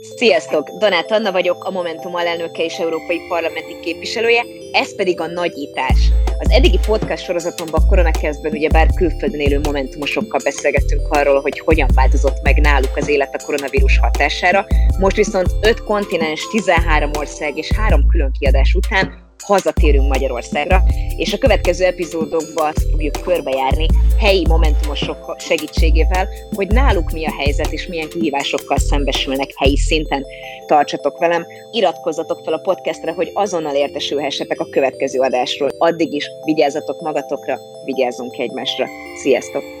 Sziasztok! Donát Anna vagyok, a Momentum alelnöke és európai parlamenti képviselője, ez pedig a nagyítás. Az eddigi podcast sorozatomban koronakezdben ugyebár külföldön élő momentumosokkal beszélgettünk arról, hogy hogyan változott meg náluk az élet a koronavírus hatására. Most viszont 5 kontinens, 13 ország és 3 külön kiadás után hazatérünk Magyarországra, és a következő epizódokban azt fogjuk körbejárni helyi momentumosok segítségével, hogy náluk mi a helyzet, és milyen kihívásokkal szembesülnek helyi szinten. Tartsatok velem, iratkozzatok fel a podcastre, hogy azonnal értesülhessetek a következő adásról. Addig is vigyázzatok magatokra, vigyázzunk egymásra. Sziasztok!